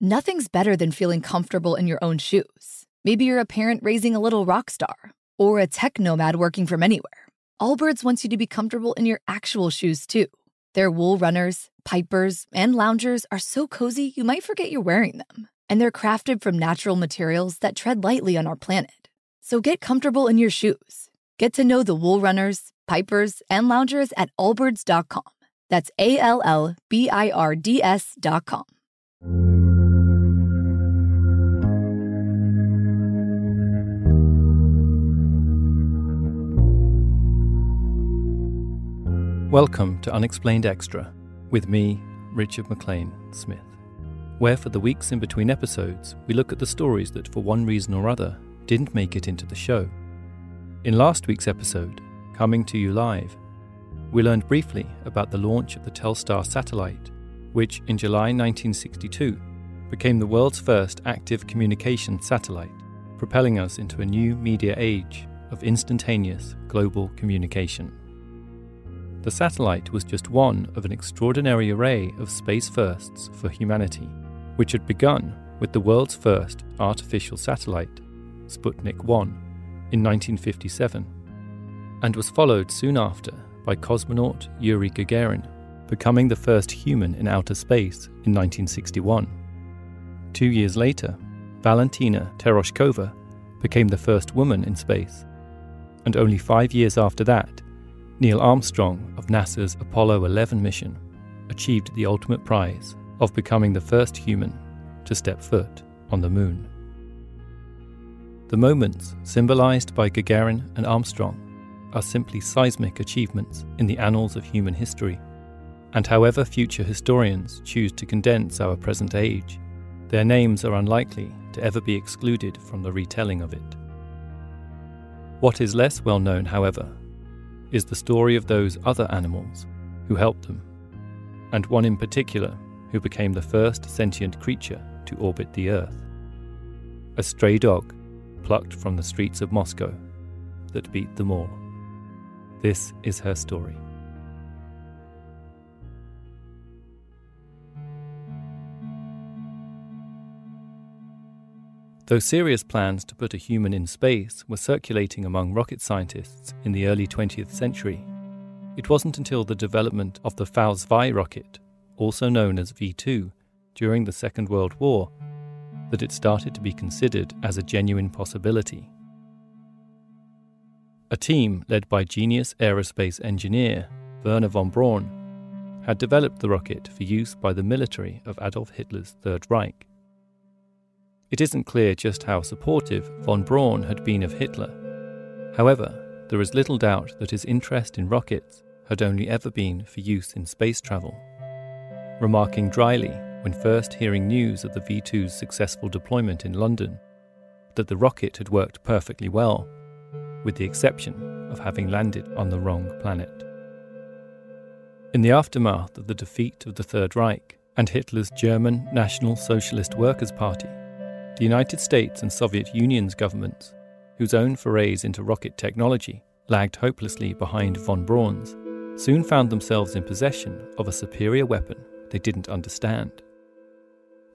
Nothing's better than feeling comfortable in your own shoes. Maybe you're a parent raising a little rock star, or a tech nomad working from anywhere. Allbirds wants you to be comfortable in your actual shoes too. Their wool runners, pipers, and loungers are so cozy you might forget you're wearing them. And they're crafted from natural materials that tread lightly on our planet. So get comfortable in your shoes. Get to know the wool runners, pipers, and loungers at allbirds.com. That's A L L B I R D S.com. Welcome to Unexplained Extra with me, Richard MacLean Smith, where for the weeks in between episodes, we look at the stories that, for one reason or other, didn't make it into the show. In last week's episode, Coming to You Live, we learned briefly about the launch of the Telstar satellite, which in July 1962 became the world's first active communication satellite, propelling us into a new media age of instantaneous global communication. The satellite was just one of an extraordinary array of space firsts for humanity, which had begun with the world's first artificial satellite, Sputnik 1, in 1957, and was followed soon after by cosmonaut Yuri Gagarin, becoming the first human in outer space in 1961. Two years later, Valentina Tereshkova became the first woman in space, and only five years after that, Neil Armstrong of NASA's Apollo 11 mission achieved the ultimate prize of becoming the first human to step foot on the moon. The moments symbolized by Gagarin and Armstrong are simply seismic achievements in the annals of human history, and however future historians choose to condense our present age, their names are unlikely to ever be excluded from the retelling of it. What is less well known, however, is the story of those other animals who helped them, and one in particular who became the first sentient creature to orbit the Earth. A stray dog plucked from the streets of Moscow that beat them all. This is her story. Though serious plans to put a human in space were circulating among rocket scientists in the early 20th century, it wasn't until the development of the Faust-Zwei rocket, also known as V 2, during the Second World War, that it started to be considered as a genuine possibility. A team led by genius aerospace engineer Wernher von Braun had developed the rocket for use by the military of Adolf Hitler's Third Reich. It isn't clear just how supportive von Braun had been of Hitler. However, there is little doubt that his interest in rockets had only ever been for use in space travel. Remarking dryly, when first hearing news of the V 2's successful deployment in London, that the rocket had worked perfectly well, with the exception of having landed on the wrong planet. In the aftermath of the defeat of the Third Reich and Hitler's German National Socialist Workers' Party, The United States and Soviet Union's governments, whose own forays into rocket technology lagged hopelessly behind von Braun's, soon found themselves in possession of a superior weapon they didn't understand.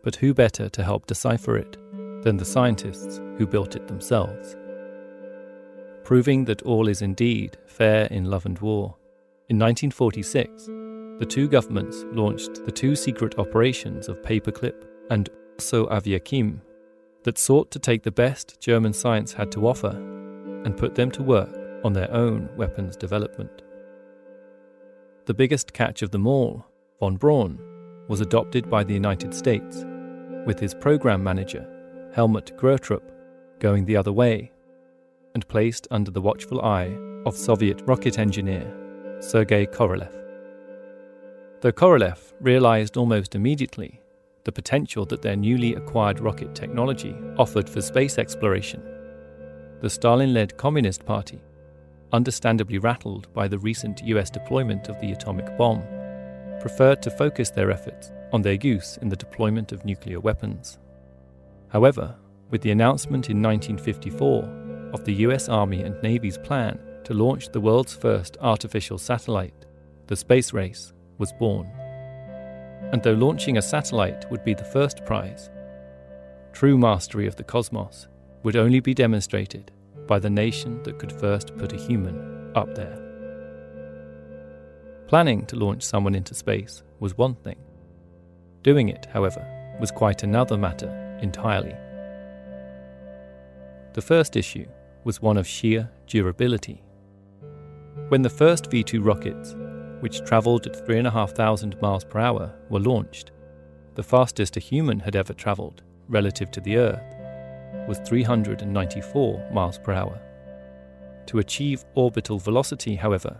But who better to help decipher it than the scientists who built it themselves? Proving that all is indeed fair in love and war, in 1946, the two governments launched the two secret operations of Paperclip and Osoaviakhim that sought to take the best German science had to offer and put them to work on their own weapons development. The biggest catch of them all, von Braun, was adopted by the United States, with his program manager, Helmut Gröttrup, going the other way, and placed under the watchful eye of Soviet rocket engineer Sergei Korolev. Though Korolev realized almost immediately the potential that their newly acquired rocket technology offered for space exploration, the Stalin led Communist Party understandably rattled by the recent US deployment of the atomic bomb, preferred to focus their efforts on their use in the deployment of nuclear weapons. However, with the announcement in 1954 of the US Army and Navy's plan to launch the world's first artificial satellite, the space race was born. And though launching a satellite would be the first prize, true mastery of the cosmos would only be demonstrated by the nation that could first put a human up there. Planning to launch someone into space was one thing. Doing it, however, was quite another matter entirely. The first issue was one of sheer durability. When the first V 2 rockets, which travelled at 3,500 miles per hour, were launched, the fastest a human had ever travelled relative to the Earth was 394 miles per hour. To achieve orbital velocity, however,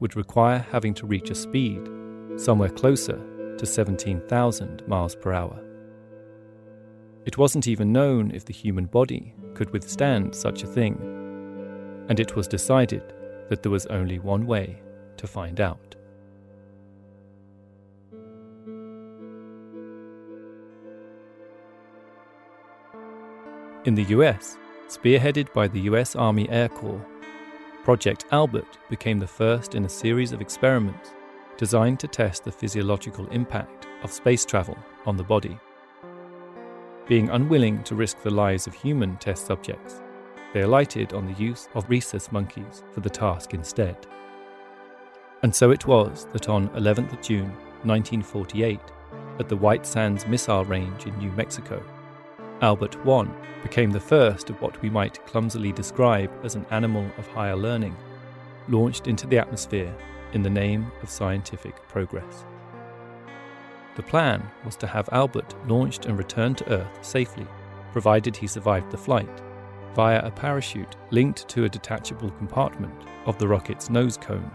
would require having to reach a speed somewhere closer to 17,000 miles per hour. It wasn't even known if the human body could withstand such a thing, and it was decided that there was only one way to find out. In the US, spearheaded by the US Army Air Corps, Project Albert became the first in a series of experiments designed to test the physiological impact of space travel on the body. Being unwilling to risk the lives of human test subjects, they alighted on the use of rhesus monkeys for the task instead. And so it was that on 11th June 1948, at the White Sands Missile Range in New Mexico, Albert I became the first of what we might clumsily describe as an animal of higher learning, launched into the atmosphere in the name of scientific progress. The plan was to have Albert launched and returned to Earth safely, provided he survived the flight, via a parachute linked to a detachable compartment of the rocket's nose cone.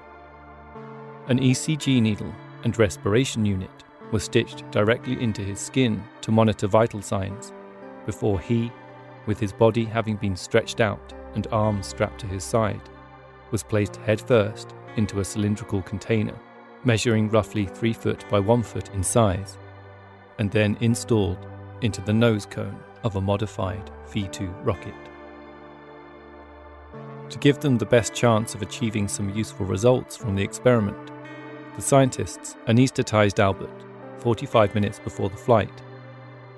An ECG needle and respiration unit were stitched directly into his skin to monitor vital signs before he, with his body having been stretched out and arms strapped to his side, was placed headfirst into a cylindrical container measuring roughly 3 foot by 1 foot in size, and then installed into the nose cone of a modified V 2 rocket. To give them the best chance of achieving some useful results from the experiment, the scientists anesthetized Albert 45 minutes before the flight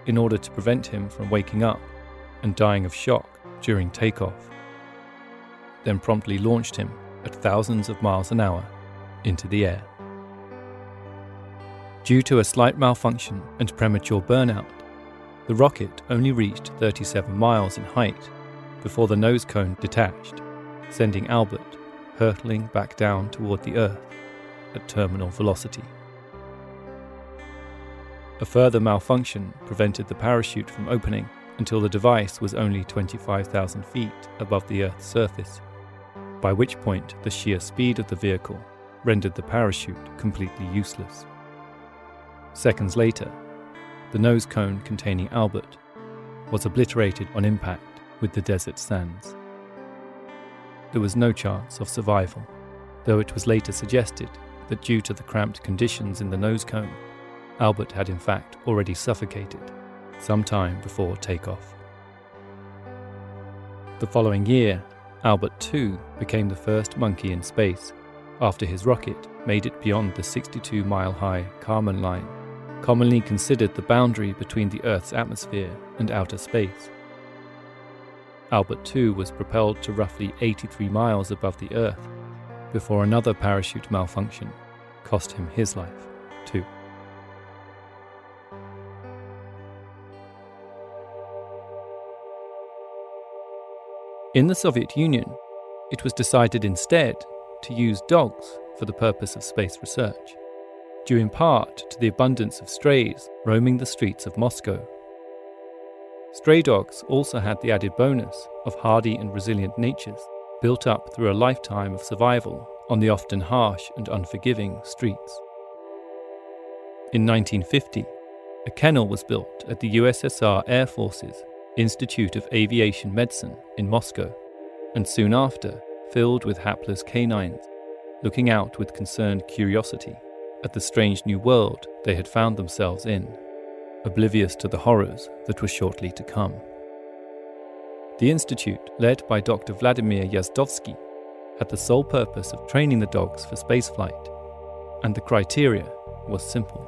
in order to prevent him from waking up and dying of shock during takeoff. Then promptly launched him at thousands of miles an hour into the air. Due to a slight malfunction and premature burnout, the rocket only reached 37 miles in height before the nose cone detached, sending Albert hurtling back down toward the Earth at terminal velocity. A further malfunction prevented the parachute from opening until the device was only 25,000 feet above the Earth's surface, by which point the sheer speed of the vehicle rendered the parachute completely useless. Seconds later, the nose cone containing Albert was obliterated on impact with the desert sands. There was no chance of survival, though it was later suggested that due to the cramped conditions in the nose cone, Albert had in fact already suffocated, some time before takeoff. The following year, Albert II became the first monkey in space after his rocket made it beyond the 62 mile high Kármán line, commonly considered the boundary between the Earth's atmosphere and outer space. Albert II was propelled to roughly 83 miles above the Earth before another parachute malfunction cost him his life, too. In the Soviet Union, it was decided instead to use dogs for the purpose of space research, due in part to the abundance of strays roaming the streets of Moscow. Stray dogs also had the added bonus of hardy and resilient natures built up through a lifetime of survival on the often harsh and unforgiving streets. In 1950, a kennel was built at the USSR Air Force's Institute of Aviation Medicine in Moscow, and soon after filled with hapless canines, looking out with concerned curiosity at the strange new world they had found themselves in, oblivious to the horrors that were shortly to come. The institute, led by Dr. Vladimir Yazdovsky, had the sole purpose of training the dogs for spaceflight, and the criteria was simple.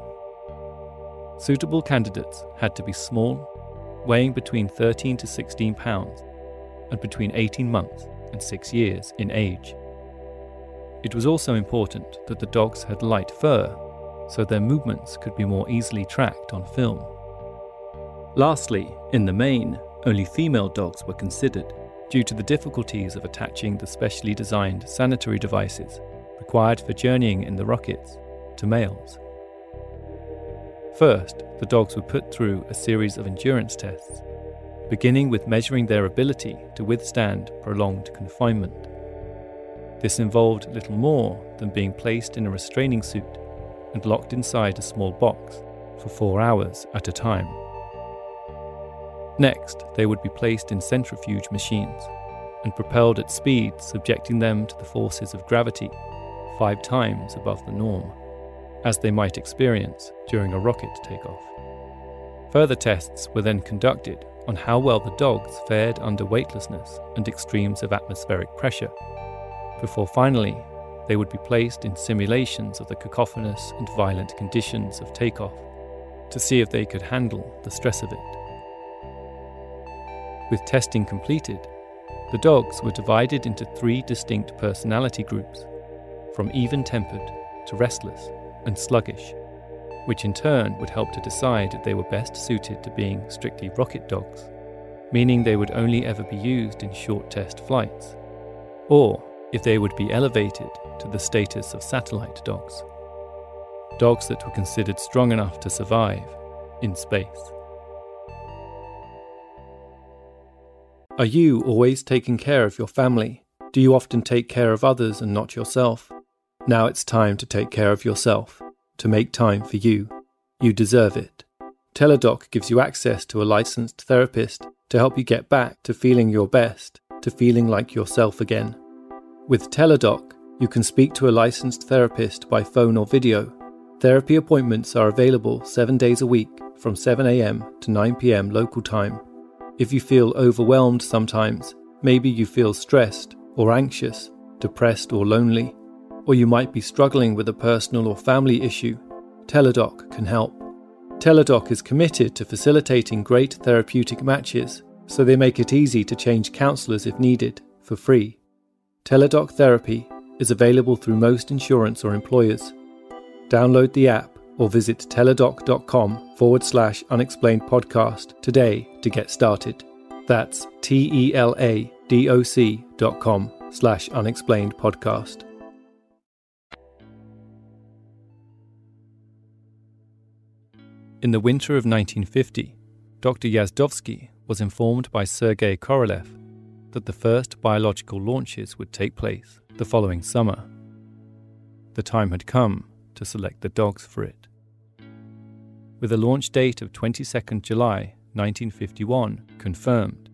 Suitable candidates had to be small, weighing between 13 to 16 pounds, and between 18 months and 6 years in age. It was also important that the dogs had light fur, so their movements could be more easily tracked on film. Lastly, in the main, only female dogs were considered due to the difficulties of attaching the specially designed sanitary devices required for journeying in the rockets to males. First, the dogs were put through a series of endurance tests, beginning with measuring their ability to withstand prolonged confinement. This involved little more than being placed in a restraining suit and locked inside a small box for four hours at a time. Next, they would be placed in centrifuge machines and propelled at speeds subjecting them to the forces of gravity five times above the norm, as they might experience during a rocket takeoff. Further tests were then conducted on how well the dogs fared under weightlessness and extremes of atmospheric pressure, before finally they would be placed in simulations of the cacophonous and violent conditions of takeoff to see if they could handle the stress of it. With testing completed, the dogs were divided into three distinct personality groups, from even tempered to restless and sluggish, which in turn would help to decide if they were best suited to being strictly rocket dogs, meaning they would only ever be used in short test flights, or if they would be elevated to the status of satellite dogs, dogs that were considered strong enough to survive in space. Are you always taking care of your family? Do you often take care of others and not yourself? Now it's time to take care of yourself, to make time for you. You deserve it. Teladoc gives you access to a licensed therapist to help you get back to feeling your best, to feeling like yourself again. With Teladoc, you can speak to a licensed therapist by phone or video. Therapy appointments are available seven days a week from 7am to 9pm local time. If you feel overwhelmed sometimes, maybe you feel stressed or anxious, depressed or lonely, or you might be struggling with a personal or family issue, Teladoc can help. Teladoc is committed to facilitating great therapeutic matches, so they make it easy to change counsellors if needed, for free. Teladoc Therapy is available through most insurance or employers. Download the app or visit teladoc.com forward slash unexplained podcast today to get started. That's T E L A D O C dot com slash unexplained podcast. In the winter of 1950, Dr. Yazdovsky was informed by Sergei Korolev that the first biological launches would take place the following summer. The time had come to select the dogs for it with a launch date of 22nd July 1951 confirmed.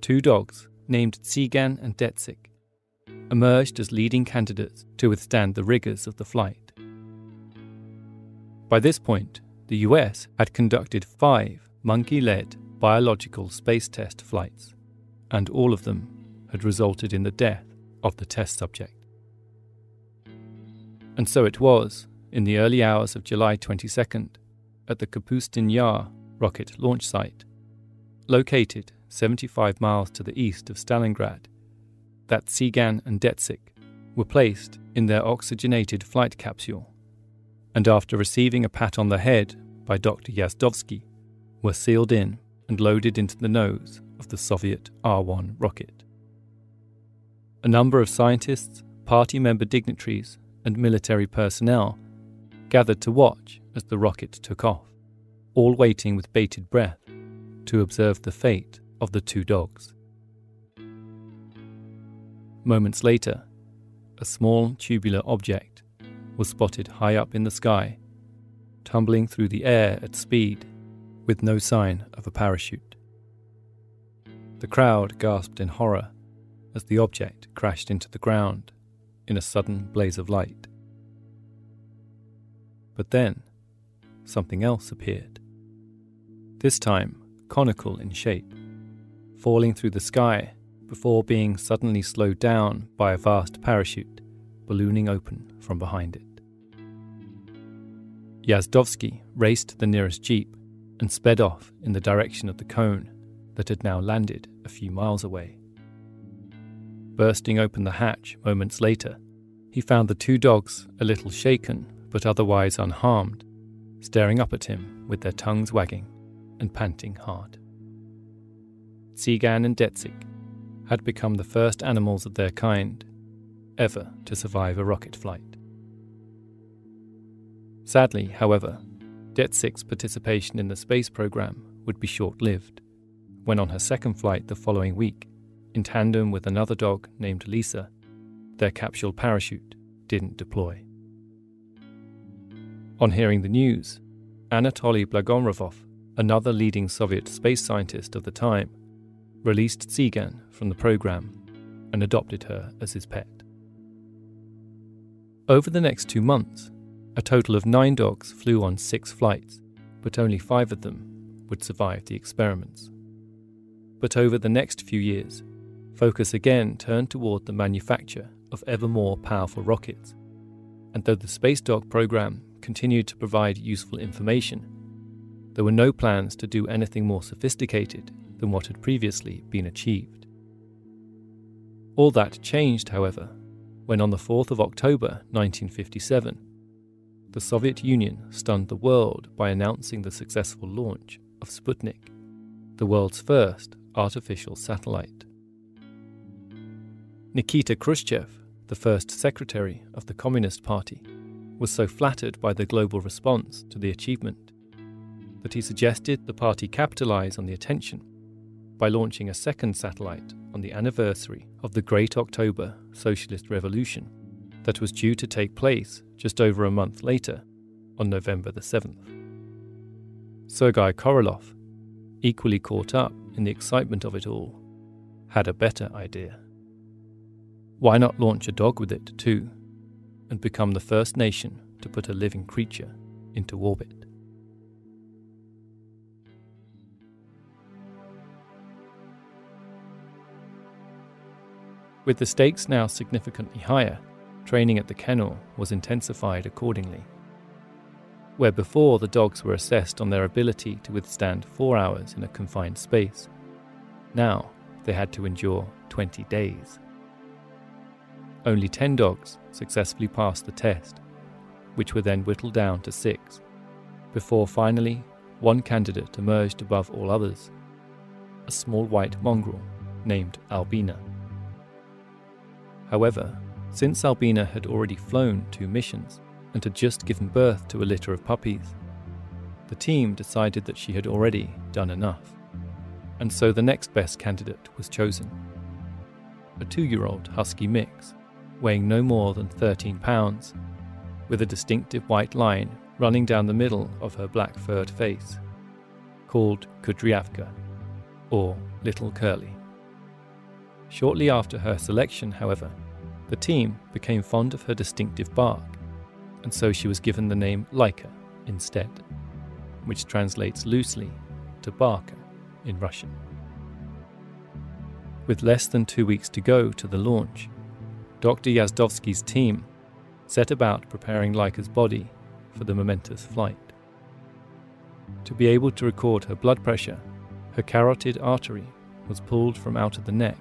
Two dogs, named Tsigan and Dezik, emerged as leading candidates to withstand the rigours of the flight. By this point, the US had conducted five monkey led biological space test flights, and all of them had resulted in the death of the test subject. And so it was, in the early hours of July 22nd, at the Kapustin Yar rocket launch site, located 75 miles to the east of Stalingrad, that Tsigan and Dezik were placed in their oxygenated flight capsule, and after receiving a pat on the head by Dr. Yazdovsky, were sealed in and loaded into the nose of the Soviet R 1 rocket. A number of scientists, party member dignitaries, and military personnel gathered to watch as the rocket took off, all waiting with bated breath to observe the fate of the two dogs. Moments later, a small tubular object was spotted high up in the sky, tumbling through the air at speed with no sign of a parachute. The crowd gasped in horror as the object crashed into the ground in a sudden blaze of light. But then, something else appeared. This time, conical in shape, falling through the sky before being suddenly slowed down by a vast parachute ballooning open from behind it. Yazdovsky raced the nearest jeep and sped off in the direction of the cone that had now landed a few miles away. Bursting open the hatch moments later, he found the two dogs a little shaken but otherwise unharmed, staring up at him with their tongues wagging and panting hard. Tsigan and Dezik had become the first animals of their kind ever to survive a rocket flight. Sadly, however, Dezik's participation in the space program would be short lived when, on her second flight the following week, in tandem with another dog named Lisa, their capsule parachute didn't deploy. On hearing the news, Anatoly Blagonravov, another leading Soviet space scientist of the time, released Tsigan from the program and adopted her as his pet. Over the next two months, a total of nine dogs flew on six flights, but only five of them would survive the experiments. But over the next few years, focus again turned toward the manufacture of ever more powerful rockets. And though the Space Dog program continued to provide useful information, there were no plans to do anything more sophisticated than what had previously been achieved. All that changed, however, when on the 4th of October 1957, the Soviet Union stunned the world by announcing the successful launch of Sputnik, the world's first artificial satellite. Nikita Khrushchev, the first secretary of the Communist Party, was so flattered by the global response to the achievement that he suggested the party capitalize on the attention by launching a second satellite on the anniversary of the Great October Socialist Revolution that was due to take place just over a month later, on November the 7th. Sergei Korolev, equally caught up in the excitement of it all, had a better idea. Why not launch a dog with it too, and become the first nation to put a living creature into orbit? With the stakes now significantly higher, training at the kennel was intensified accordingly. Where before the dogs were assessed on their ability to withstand four hours in a confined space, now they had to endure 20 days. Only 10 dogs successfully passed the test, which were then whittled down to six, before finally one candidate emerged above all others a small white mongrel named Albina. However, since Albina had already flown two missions and had just given birth to a litter of puppies, the team decided that she had already done enough. And so the next best candidate was chosen a two year old husky mix, weighing no more than 13 pounds, with a distinctive white line running down the middle of her black furred face, called Kudryavka, or Little Curly. Shortly after her selection, however, the team became fond of her distinctive bark, and so she was given the name Laika instead, which translates loosely Tabarka in Russian. With less than two weeks to go to the launch, Dr. Yazdovsky's team set about preparing Laika's body for the momentous flight. To be able to record her blood pressure, her carotid artery was pulled from out of the neck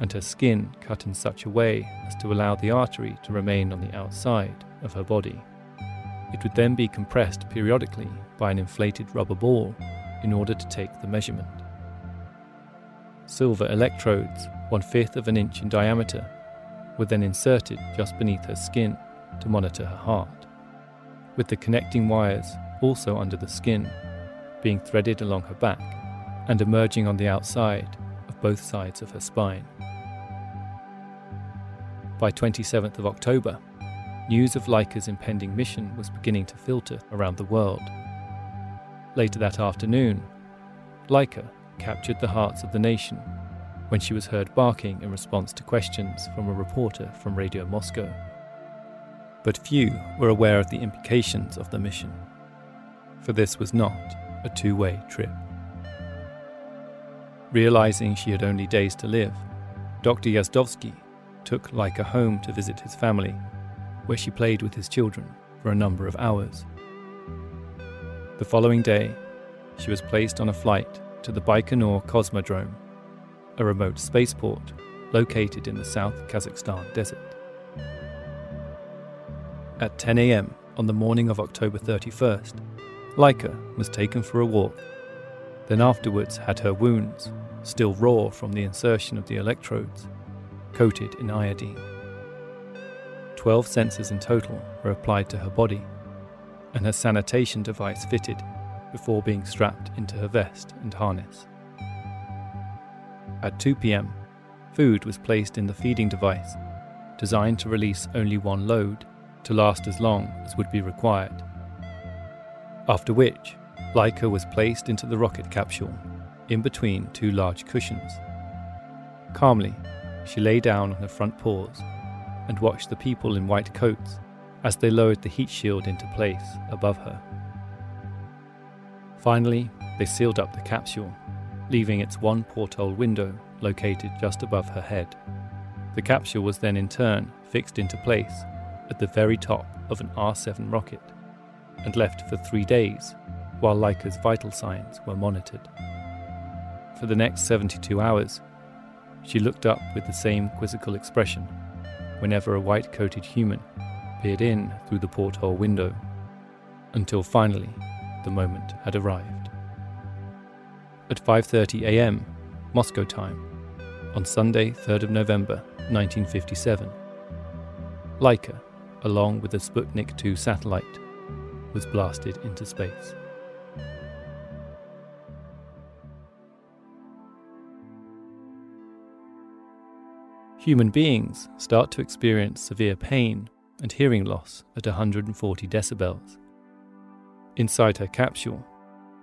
and her skin cut in such a way as to allow the artery to remain on the outside of her body. It would then be compressed periodically by an inflated rubber ball in order to take the measurement. Silver electrodes, one fifth of an inch in diameter, were then inserted just beneath her skin to monitor her heart, with the connecting wires also under the skin, being threaded along her back and emerging on the outside of both sides of her spine. By 27th of October, news of Laika's impending mission was beginning to filter around the world. Later that afternoon, Laika captured the hearts of the nation when she was heard barking in response to questions from a reporter from Radio Moscow. But few were aware of the implications of the mission, for this was not a two way trip. Realizing she had only days to live, Dr. Yazdovsky took Laika home to visit his family, where she played with his children for a number of hours. The following day, she was placed on a flight to the Baikonur Cosmodrome, a remote spaceport located in the South Kazakhstan desert. At 10 am on the morning of October 31st, Laika was taken for a walk, then afterwards had her wounds, still raw from the insertion of the electrodes, coated in iodine. Twelve sensors in total were applied to her body, and her sanitation device fitted before being strapped into her vest and harness. At 2 pm, food was placed in the feeding device, designed to release only one load to last as long as would be required. After which, Laika was placed into the rocket capsule in between two large cushions. Calmly, she lay down on her front paws and watched the people in white coats as they lowered the heat shield into place above her. Finally, they sealed up the capsule, leaving its one porthole window located just above her head. The capsule was then in turn fixed into place at the very top of an R 7 rocket and left for three days while Laika's vital signs were monitored. For the next 72 hours, she looked up with the same quizzical expression whenever a white coated human peered in through the porthole window, until finally the moment had arrived. At 5:30 a.m. Moscow time on Sunday, 3rd of November 1957, Laika, along with the Sputnik 2 satellite, was blasted into space. Human beings start to experience severe pain and hearing loss at 140 decibels. Inside her capsule,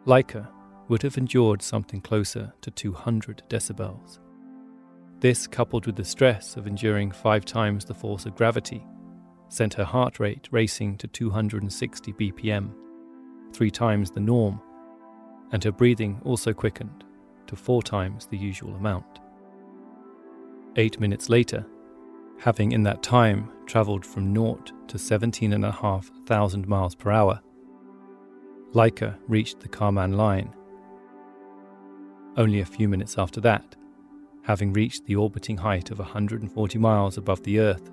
Laika would have endured something closer to 200 decibels. This, coupled with the stress of enduring five times the force of gravity, sent her heart rate racing to 260 BPM, three times the norm, and her breathing also quickened to four times the usual amount. Eight minutes later, having in that time travelled from naught to 17,500 miles per hour, Laika reached the Kármán line. Only a few minutes after that, having reached the orbiting height of 140 miles above the Earth,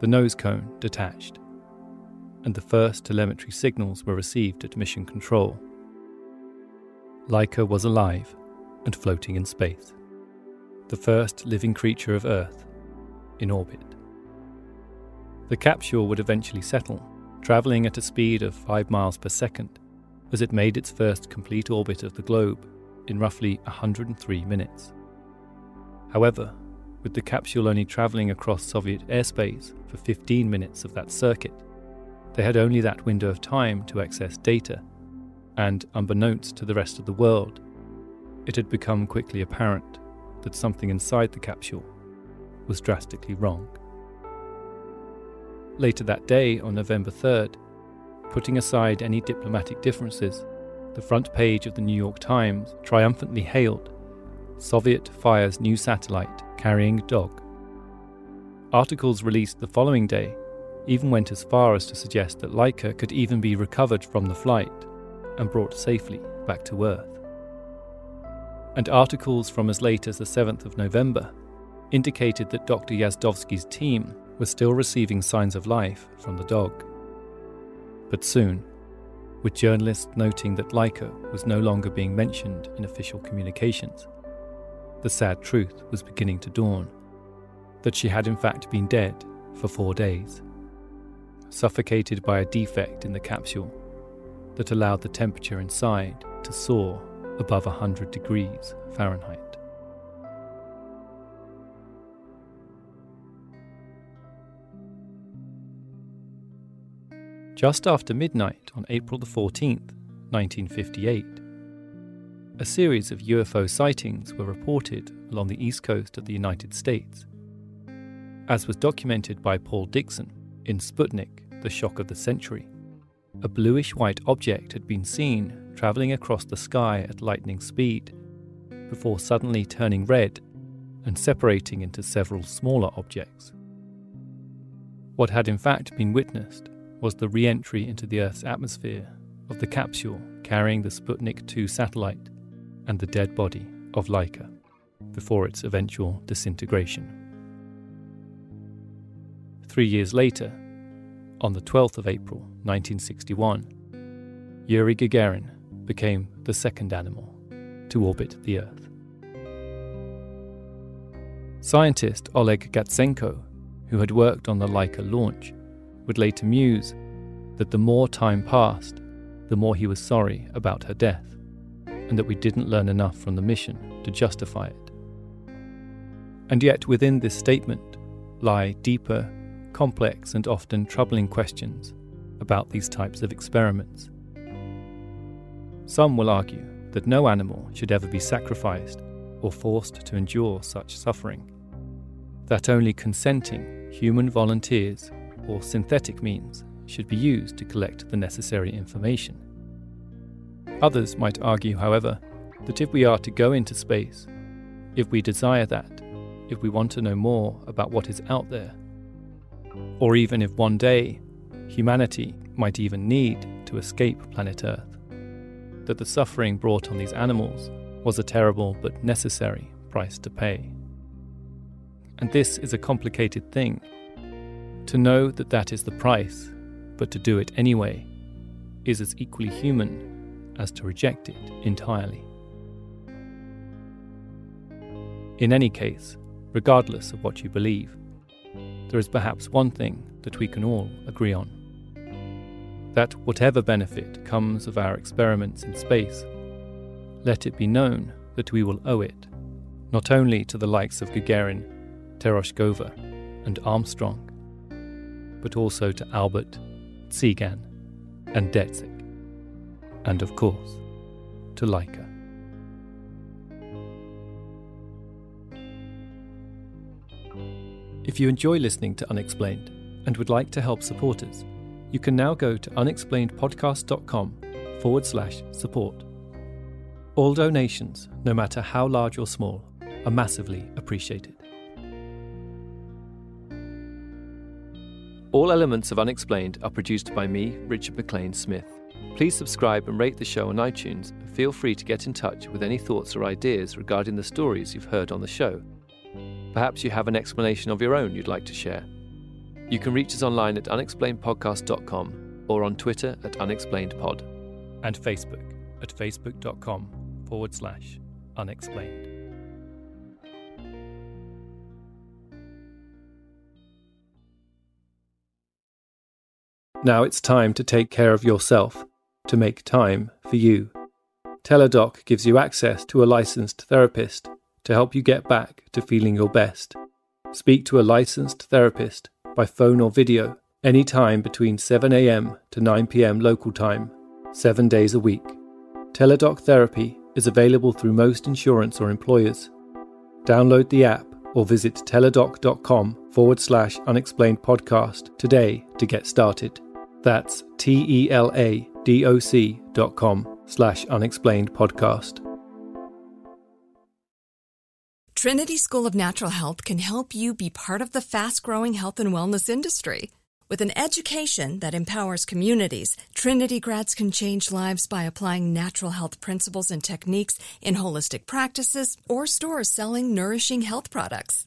the nose cone detached, and the first telemetry signals were received at mission control. Laika was alive and floating in space the first living creature of Earth, in orbit. The capsule would eventually settle, travelling at a speed of 5 miles per second, as it made its first complete orbit of the globe in roughly 103 minutes. However, with the capsule only travelling across Soviet airspace for 15 minutes of that circuit, they had only that window of time to access data, and unbeknownst to the rest of the world, it had become quickly apparent that something inside the capsule was drastically wrong. Later that day, on November 3rd, putting aside any diplomatic differences, the front page of the New York Times triumphantly hailed Soviet fires new satellite carrying dog. Articles released the following day even went as far as to suggest that Laika could even be recovered from the flight and brought safely back to Earth. And articles from as late as the 7th of November indicated that Dr. Yazdovsky's team was still receiving signs of life from the dog. But soon, with journalists noting that Laika was no longer being mentioned in official communications, the sad truth was beginning to dawn that she had in fact been dead for four days, suffocated by a defect in the capsule that allowed the temperature inside to soar above 100 degrees Fahrenheit. Just after midnight on April the 14th, 1958, a series of UFO sightings were reported along the east coast of the United States as was documented by Paul Dickson in Sputnik, The Shock of the Century. A bluish white object had been seen travelling across the sky at lightning speed, before suddenly turning red and separating into several smaller objects. What had in fact been witnessed was the re entry into the Earth's atmosphere of the capsule carrying the Sputnik 2 satellite and the dead body of Laika before its eventual disintegration. Three years later, on the 12th of April 1961, Yuri Gagarin became the second animal to orbit the Earth. Scientist Oleg Gazenko, who had worked on the Laika launch, would later muse that the more time passed, the more he was sorry about her death, and that we didn't learn enough from the mission to justify it. And yet, within this statement lie deeper complex and often troubling questions about these types of experiments. Some will argue that no animal should ever be sacrificed or forced to endure such suffering, that only consenting human volunteers or synthetic means should be used to collect the necessary information. Others might argue, however, that if we are to go into space, if we desire that, if we want to know more about what is out there, or even if one day humanity might even need to escape planet Earth, that the suffering brought on these animals was a terrible but necessary price to pay. And this is a complicated thing. To know that that is the price, but to do it anyway, is as equally human as to reject it entirely. In any case, regardless of what you believe, there is perhaps one thing that we can all agree on that whatever benefit comes of our experiments in space, let it be known that we will owe it not only to the likes of Gagarin, Tereshkova, and Armstrong, but also to Albert, Tsigan, and Dezik, and of course, to Laika. If you enjoy listening to Unexplained and would like to help support us, you can now go to unexplainedpodcast.com forward slash support. All donations, no matter how large or small, are massively appreciated. All elements of Unexplained are produced by me, Richard MacLean Smith. Please subscribe and rate the show on iTunes. and Feel free to get in touch with any thoughts or ideas regarding the stories you've heard on the show Perhaps you have an explanation of your own you'd like to share. You can reach us online at unexplainedpodcast.com or on Twitter at unexplainedpod. And Facebook at facebook.com forward slash unexplained. Now it's time to take care of yourself, to make time for you. Teladoc gives you access to a licensed therapist to help you get back to feeling your best. Speak to a licensed therapist by phone or video anytime between 7am to 9pm local time, seven days a week. Teladoc Therapy is available through most insurance or employers. Download the app or visit teladoc.com forward slash unexplained podcast today to get started. That's T E L A D O C dot com slash unexplained podcast. Trinity School of Natural Health can help you be part of the fast growing health and wellness industry. With an education that empowers communities, Trinity grads can change lives by applying natural health principles and techniques in holistic practices or stores selling nourishing health products.